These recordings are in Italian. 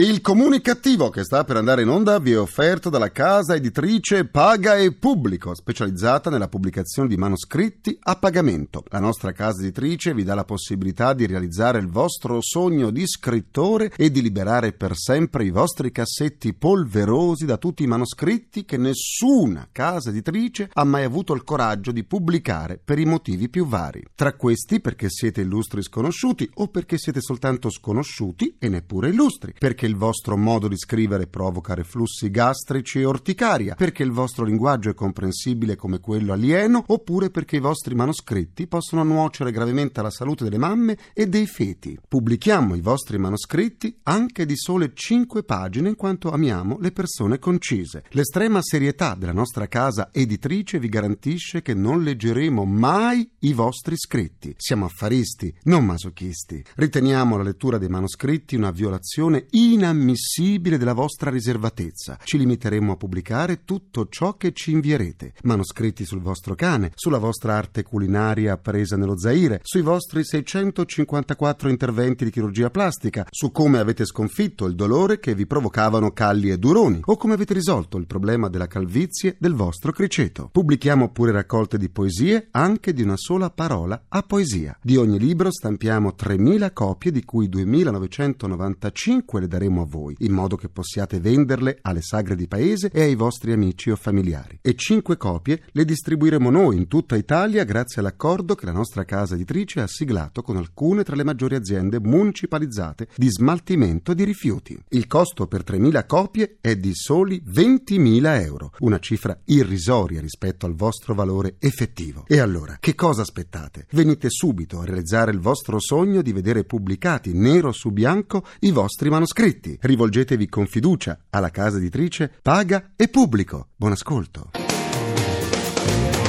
Il comunicativo che sta per andare in onda vi è offerto dalla casa editrice Paga e Pubblico, specializzata nella pubblicazione di manoscritti a pagamento. La nostra casa editrice vi dà la possibilità di realizzare il vostro sogno di scrittore e di liberare per sempre i vostri cassetti polverosi da tutti i manoscritti che nessuna casa editrice ha mai avuto il coraggio di pubblicare per i motivi più vari. Tra questi perché siete illustri sconosciuti o perché siete soltanto sconosciuti e neppure illustri, perché il vostro modo di scrivere provoca reflussi gastrici e orticaria, perché il vostro linguaggio è comprensibile come quello alieno, oppure perché i vostri manoscritti possono nuocere gravemente alla salute delle mamme e dei feti. Pubblichiamo i vostri manoscritti anche di sole 5 pagine in quanto amiamo le persone concise. L'estrema serietà della nostra casa editrice vi garantisce che non leggeremo mai i vostri scritti. Siamo affaristi, non masochisti. Riteniamo la lettura dei manoscritti una violazione inaccettabile inammissibile della vostra riservatezza. Ci limiteremo a pubblicare tutto ciò che ci invierete. Manoscritti sul vostro cane, sulla vostra arte culinaria appresa nello Zaire, sui vostri 654 interventi di chirurgia plastica, su come avete sconfitto il dolore che vi provocavano calli e duroni, o come avete risolto il problema della calvizie del vostro criceto. Pubblichiamo pure raccolte di poesie, anche di una sola parola a poesia. Di ogni libro stampiamo 3.000 copie, di cui 2.995 le daremo daremo a voi, in modo che possiate venderle alle sagre di paese e ai vostri amici o familiari. E cinque copie le distribuiremo noi in tutta Italia grazie all'accordo che la nostra casa editrice ha siglato con alcune tra le maggiori aziende municipalizzate di smaltimento di rifiuti. Il costo per 3.000 copie è di soli 20.000 euro, una cifra irrisoria rispetto al vostro valore effettivo. E allora, che cosa aspettate? Venite subito a realizzare il vostro sogno di vedere pubblicati nero su bianco i vostri manoscritti iscritti. Rivolgetevi con fiducia alla casa editrice Paga e Pubblico. Buon ascolto.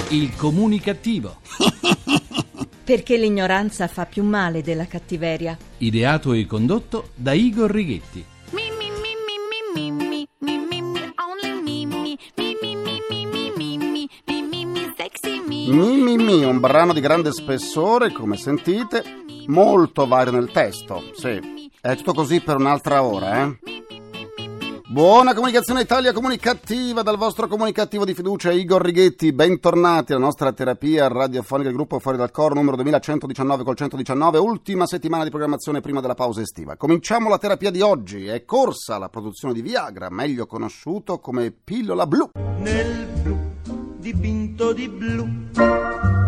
Il comunicativo. Perché l'ignoranza fa più male della cattiveria. Ideato e condotto da Igor Righetti. Mimimi, mi, un brano di grande spessore, come sentite, molto vario nel testo, sì. È tutto così per un'altra ora, eh? Buona comunicazione Italia comunicativa dal vostro comunicativo di fiducia Igor Righetti, bentornati alla nostra terapia radiofonica del gruppo Fuori dal Coro numero 2119 col 119, ultima settimana di programmazione prima della pausa estiva. Cominciamo la terapia di oggi, è corsa la produzione di Viagra, meglio conosciuto come pillola blu. Nel blu, dipinto di blu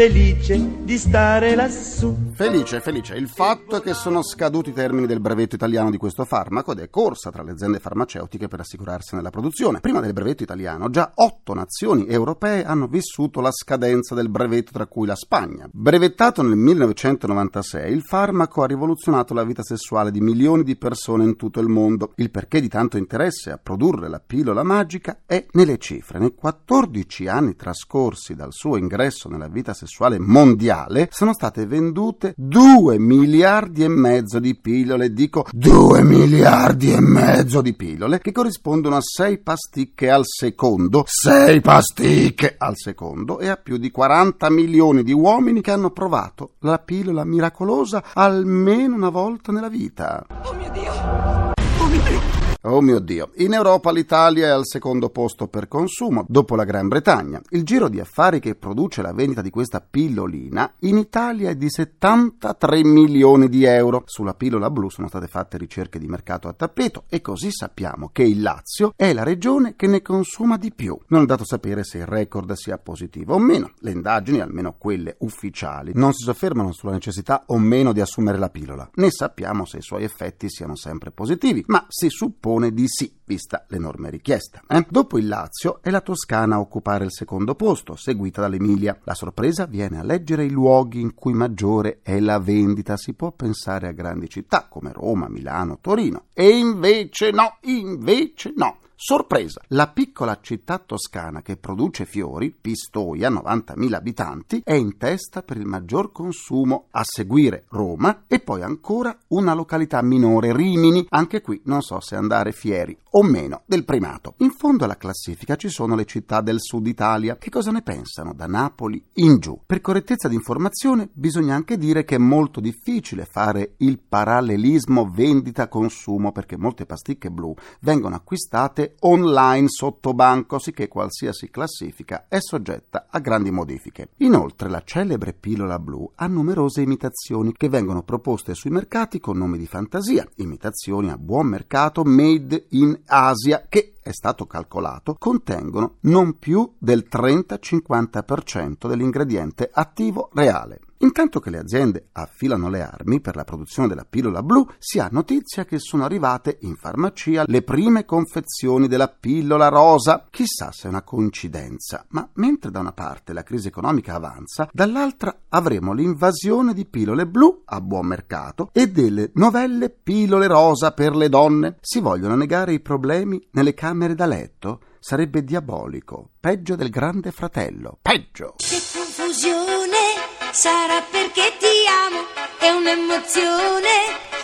felice di stare lassù. Felice, felice. Il fatto è che sono scaduti i termini del brevetto italiano di questo farmaco ed è corsa tra le aziende farmaceutiche per assicurarsene la produzione. Prima del brevetto italiano, già otto nazioni europee hanno vissuto la scadenza del brevetto, tra cui la Spagna. Brevettato nel 1996, il farmaco ha rivoluzionato la vita sessuale di milioni di persone in tutto il mondo. Il perché di tanto interesse a produrre la pillola magica è nelle cifre. Nei 14 anni trascorsi dal suo ingresso nella vita sessuale mondiale sono state vendute 2 miliardi e mezzo di pillole, dico 2 miliardi e mezzo di pillole, che corrispondono a 6 pasticche al secondo, 6 pasticche al secondo e a più di 40 milioni di uomini che hanno provato la pillola miracolosa almeno una volta nella vita. Oh mio Dio! Oh mio Dio! Oh mio Dio, in Europa l'Italia è al secondo posto per consumo, dopo la Gran Bretagna. Il giro di affari che produce la vendita di questa pillolina in Italia è di 73 milioni di euro. Sulla pillola blu sono state fatte ricerche di mercato a tappeto e così sappiamo che il Lazio è la regione che ne consuma di più. Non è dato sapere se il record sia positivo o meno. Le indagini, almeno quelle ufficiali, non si soffermano sulla necessità o meno di assumere la pillola, né sappiamo se i suoi effetti siano sempre positivi, ma si suppone suppone di sì, vista l'enorme richiesta. Eh? Dopo il Lazio è la Toscana a occupare il secondo posto, seguita dall'Emilia. La sorpresa viene a leggere i luoghi in cui maggiore è la vendita. Si può pensare a grandi città come Roma, Milano, Torino. E invece no, invece no Sorpresa! La piccola città toscana che produce fiori, Pistoia, 90.000 abitanti, è in testa per il maggior consumo, a seguire Roma e poi ancora una località minore, Rimini. Anche qui non so se andare fieri o meno del primato. In fondo alla classifica ci sono le città del sud Italia. Che cosa ne pensano da Napoli in giù? Per correttezza di informazione bisogna anche dire che è molto difficile fare il parallelismo vendita-consumo perché molte pasticche blu vengono acquistate online sotto banco, sicché qualsiasi classifica è soggetta a grandi modifiche. Inoltre la celebre pillola blu ha numerose imitazioni che vengono proposte sui mercati con nomi di fantasia, imitazioni a buon mercato made in Asia che è stato calcolato, contengono non più del 30-50% dell'ingrediente attivo reale. Intanto che le aziende affilano le armi per la produzione della pillola blu, si ha notizia che sono arrivate in farmacia le prime confezioni della pillola rosa. Chissà se è una coincidenza, ma mentre da una parte la crisi economica avanza, dall'altra avremo l'invasione di pillole blu a buon mercato e delle novelle pillole rosa per le donne. Si vogliono negare i problemi nelle camere da letto? Sarebbe diabolico, peggio del grande fratello, peggio. Che confusione sarà perché ti amo, è un'emozione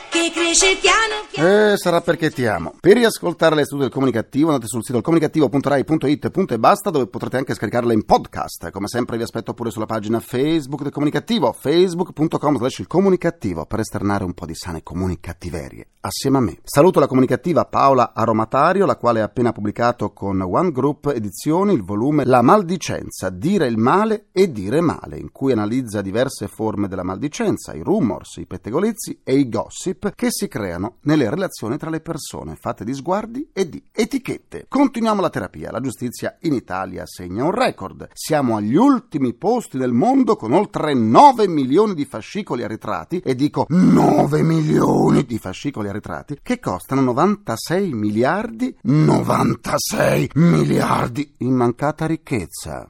che cresce piano. Eh, sarà perché ti amo. Per riascoltare le sedute del comunicativo andate sul sito comunicativo.rai.it e basta dove potrete anche scaricarle in podcast. Come sempre vi aspetto pure sulla pagina Facebook del comunicativo, facebook.com slash il comunicativo per esternare un po' di sane comunicattiverie assieme a me. Saluto la comunicativa Paola Aromatario, la quale ha appena pubblicato con One Group Edizioni il volume La maldicenza, dire il male e dire male, in cui analizza diverse forme della maldicenza, i rumors, i pettegolezzi e i gossip che si creano nelle relazioni tra le persone, fatte di sguardi e di etichette. Continuiamo la terapia. La giustizia in Italia segna un record. Siamo agli ultimi posti del mondo con oltre 9 milioni di fascicoli arretrati e dico 9 milioni di fascicoli arretrati che costano 96 miliardi 96 miliardi in mancata ricchezza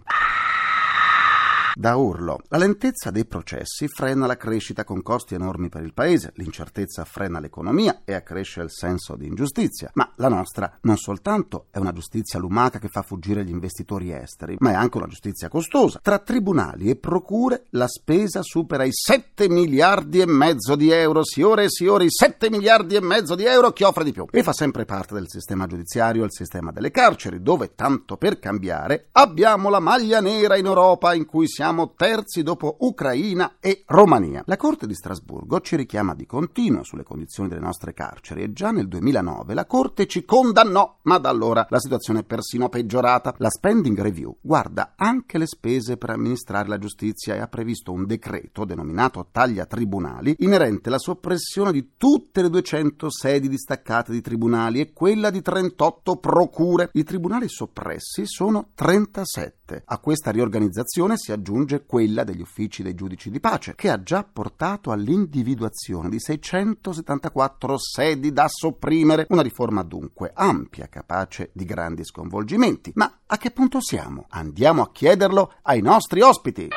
da urlo. La lentezza dei processi frena la crescita con costi enormi per il paese, l'incertezza frena l'economia e accresce il senso di ingiustizia. Ma la nostra non soltanto è una giustizia lumaca che fa fuggire gli investitori esteri, ma è anche una giustizia costosa. Tra tribunali e procure la spesa supera i 7 miliardi e mezzo di euro, signore e signori, 7 miliardi e mezzo di euro, chi offre di più? E fa sempre parte del sistema giudiziario il sistema delle carceri, dove, tanto per cambiare, abbiamo la maglia nera in Europa in cui siamo siamo terzi dopo Ucraina e Romania. La Corte di Strasburgo ci richiama di continuo sulle condizioni delle nostre carceri e già nel 2009 la Corte ci condannò, ma da allora la situazione è persino peggiorata. La Spending Review guarda anche le spese per amministrare la giustizia e ha previsto un decreto denominato taglia tribunali inerente alla soppressione di tutte le 200 sedi distaccate di tribunali e quella di 38 procure. I tribunali soppressi sono 37. A questa riorganizzazione si aggiunge aggiunge quella degli uffici dei giudici di pace, che ha già portato all'individuazione di 674 sedi da sopprimere. Una riforma dunque ampia, capace di grandi sconvolgimenti. Ma a che punto siamo? Andiamo a chiederlo ai nostri ospiti.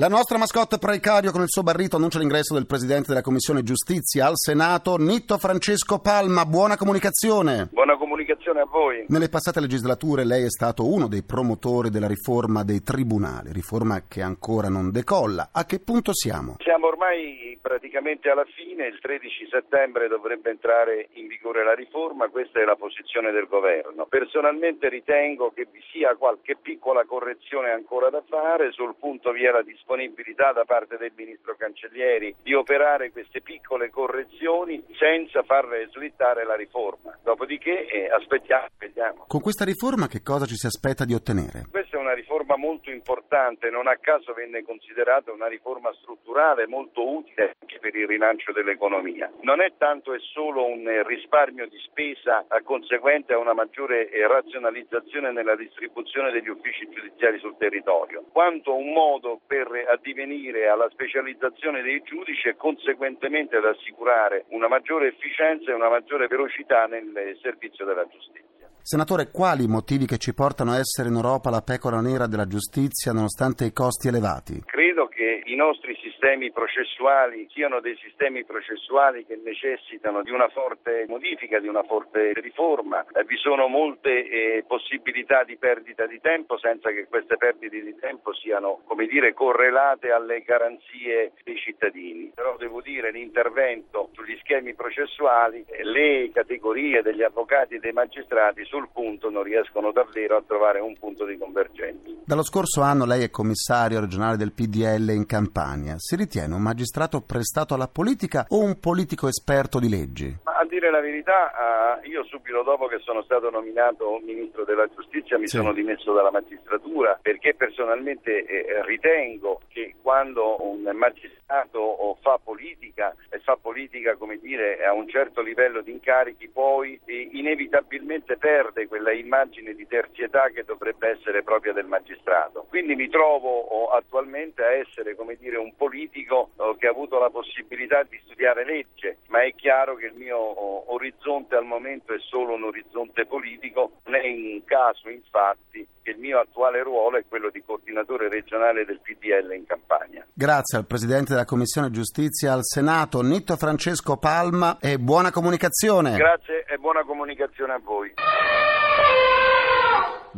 La nostra mascotte precario con il suo barrito annuncia l'ingresso del presidente della Commissione Giustizia al Senato, Nitto Francesco Palma. Buona comunicazione. Buona comunicazione a voi. Nelle passate legislature lei è stato uno dei promotori della riforma dei tribunali, riforma che ancora non decolla. A che punto siamo? Siamo ormai praticamente alla fine, il 13 settembre dovrebbe entrare in vigore la riforma, questa è la posizione del governo. Personalmente ritengo che vi sia qualche piccola correzione ancora da fare, sul punto vi è la disponibilità da parte del ministro Cancellieri di operare queste piccole correzioni senza far slittare la riforma. Dopodiché eh, aspettiamo, vediamo. Con questa riforma che cosa ci si aspetta di ottenere? Questa è una riforma molto importante, non a caso venne considerata una riforma strutturale molto utile anche per il rilancio dell'economia. Non è tanto e solo un risparmio di spesa conseguente a una maggiore eh, razionalizzazione nella distribuzione degli uffici giudiziari sul territorio, quanto un modo per addivenire alla specializzazione dei giudici e conseguentemente ad assicurare una maggiore efficienza e una maggiore velocità nel servizio della giustizia. Senatore, quali motivi che ci portano a essere in Europa la pecora nera della giustizia nonostante i costi elevati? Credo che i nostri sistemi processuali siano dei sistemi processuali che necessitano di una forte modifica, di una forte riforma. Eh, vi sono molte eh, possibilità di perdita di tempo senza che queste perdite di tempo siano, dire, correlate alle garanzie dei cittadini. Però devo dire l'intervento sugli schemi processuali, eh, le categorie degli avvocati e dei magistrati sul punto non riescono davvero a trovare un punto di convergenza. Dallo scorso anno lei è commissario regionale del PDL in Campania. Si ritiene un magistrato prestato alla politica o un politico esperto di leggi? Ma a dire la verità, io subito dopo che sono stato nominato ministro della giustizia mi sì. sono dimesso dalla magistratura perché personalmente eh, ritengo che quando un magistrato fa politica e fa politica come dire a un certo livello di incarichi poi eh, inevitabilmente perde quella immagine di terzietà che dovrebbe essere propria del magistrato. Quindi mi trovo attualmente a essere come dire, un politico che ha avuto la possibilità di studiare legge, ma è chiaro che il mio orizzonte al momento è solo un orizzonte politico, non è un caso infatti che il mio attuale ruolo è quello di coordinatore regionale del PDL in Campania. Grazie al Presidente della Commissione Giustizia al Senato, Nitto Francesco Palma e buona comunicazione. Grazie e buona comunicazione a voi.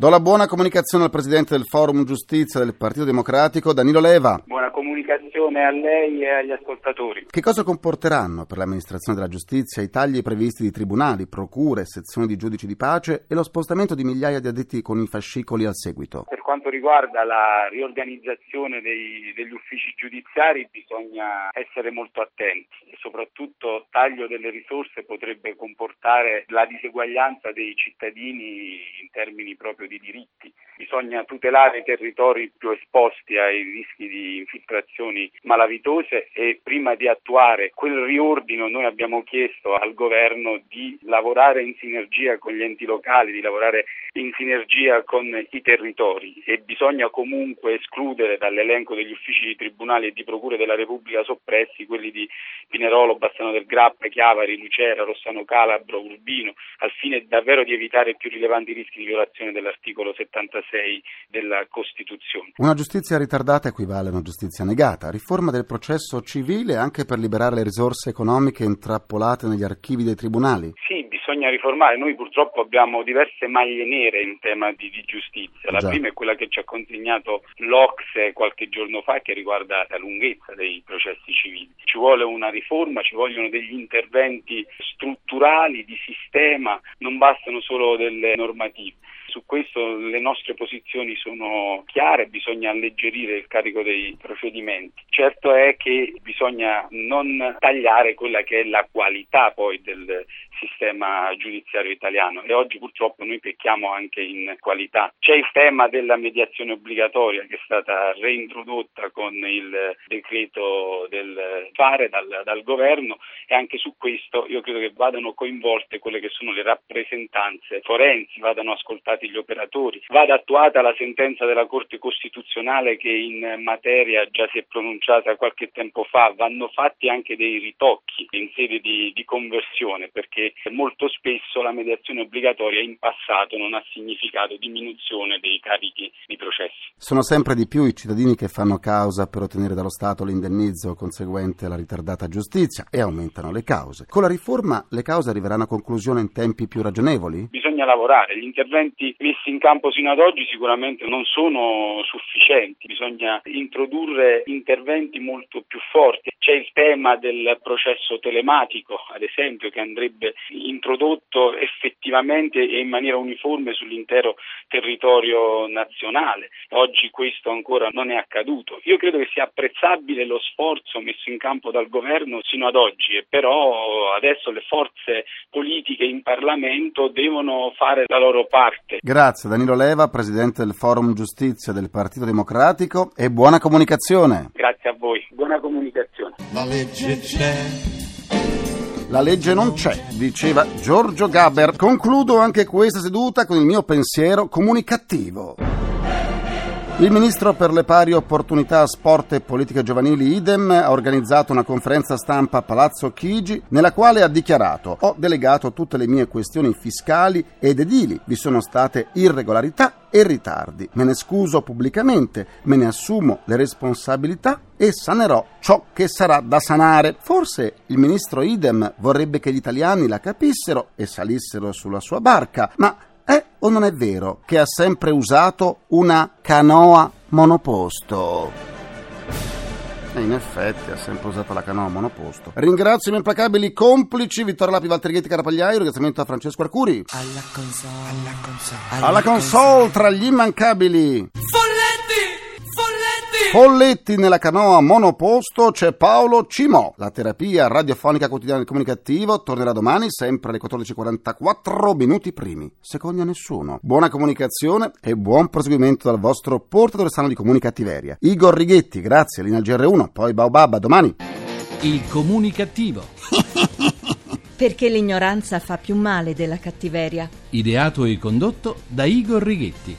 Do la buona comunicazione al Presidente del Forum Giustizia del Partito Democratico, Danilo Leva. Buona comunicazione a lei e agli ascoltatori. Che cosa comporteranno per l'amministrazione della giustizia i tagli previsti di tribunali, procure, sezioni di giudici di pace e lo spostamento di migliaia di addetti con i fascicoli al seguito? Per quanto riguarda la riorganizzazione dei, degli uffici giudiziari bisogna essere molto attenti soprattutto taglio delle risorse potrebbe comportare la diseguaglianza dei cittadini in termini proprio di diritti. Bisogna tutelare i territori più esposti ai rischi di infiltrazioni malavitose e prima di attuare quel riordino noi abbiamo chiesto al governo di lavorare in sinergia con gli enti locali, di lavorare in sinergia con i territori e bisogna comunque escludere dall'elenco degli uffici di tribunali e di procure della Repubblica soppressi quelli di Pinerolo, Bassano del Grappa, Chiavari, Lucera, Rossano Calabro, Urbino, al fine davvero di evitare più rilevanti rischi di violazione dell'articolo 76 della Costituzione. Una giustizia ritardata equivale a una giustizia negata, riforma del processo civile anche per liberare le risorse economiche intrappolate negli archivi dei tribunali. Sì, bisogna riformare. Noi purtroppo abbiamo diverse maglie nere in tema di, di giustizia. La Già. prima è quella che ci ha consegnato l'Ocse qualche giorno fa che riguarda la lunghezza dei processi civili. Ci vuole una riforma, ci vogliono degli interventi strutturali, di sistema, non bastano solo delle normative. Su questo le nostre posizioni sono chiare, bisogna alleggerire il carico dei procedimenti. Certo è che bisogna non tagliare quella che è la qualità poi del sistema giudiziario italiano e oggi purtroppo noi pecchiamo anche in qualità. C'è il tema della mediazione obbligatoria che è stata reintrodotta con il decreto del fare dal, dal governo e anche su questo io credo che vadano coinvolte quelle che sono le rappresentanze forensi, vadano ascoltati gli operatori, vada attuata la sentenza della Corte Costituzionale che in materia già si è pronunciata qualche tempo fa, vanno fatti anche dei ritocchi in sede di, di conversione perché molto spesso la mediazione obbligatoria in passato non ha significato diminuzione dei carichi di processi. Sono sempre di più i cittadini che fanno causa per ottenere dallo Stato l'indennizzo conseguente alla ritardata giustizia e aumentano le cause. Con la riforma le cause arriveranno a conclusione in tempi più ragionevoli? Bisogna lavorare, gli interventi messi in campo sino ad oggi sicuramente non sono sufficienti, bisogna introdurre interventi molto più forti. C'è il tema del processo telematico, ad esempio, che andrebbe introdotto effettivamente e in maniera uniforme sull'intero territorio nazionale. Oggi questo ancora non è accaduto. Io credo che sia apprezzabile lo sforzo messo in campo dal governo sino ad oggi, però adesso le forze politiche in Parlamento devono fare la loro parte. Grazie Danilo Leva, Presidente del Forum Giustizia del Partito Democratico e buona comunicazione. Grazie a voi, buona comunicazione. La legge c'è la legge non c'è, diceva Giorgio Gaber. Concludo anche questa seduta con il mio pensiero comunicativo. Il ministro per le pari opportunità, sport e politiche giovanili idem ha organizzato una conferenza stampa a Palazzo Chigi nella quale ha dichiarato ho delegato tutte le mie questioni fiscali ed edili, vi sono state irregolarità e ritardi, me ne scuso pubblicamente, me ne assumo le responsabilità e sanerò ciò che sarà da sanare. Forse il ministro idem vorrebbe che gli italiani la capissero e salissero sulla sua barca, ma è o non è vero che ha sempre usato una canoa monoposto? E in effetti ha sempre usato la canoa monoposto. Ringrazio i miei implacabili complici Vittorio Lapi, Valtrighetti, Carapagliaio, ringraziamento a Francesco Arcuri. Alla console, alla console, Alla console tra gli immancabili Folletti! Folletti! Nella canoa monoposto c'è Paolo Cimò. La terapia radiofonica quotidiana del comunicativo tornerà domani sempre alle 14.44 minuti primi, secondi a nessuno. Buona comunicazione e buon proseguimento dal vostro portatore sano di comunicattiveria. Igor Righetti, grazie, Lina GR1, poi Baobab, domani. Il comunicativo. Perché l'ignoranza fa più male della cattiveria. Ideato e condotto da Igor Righetti.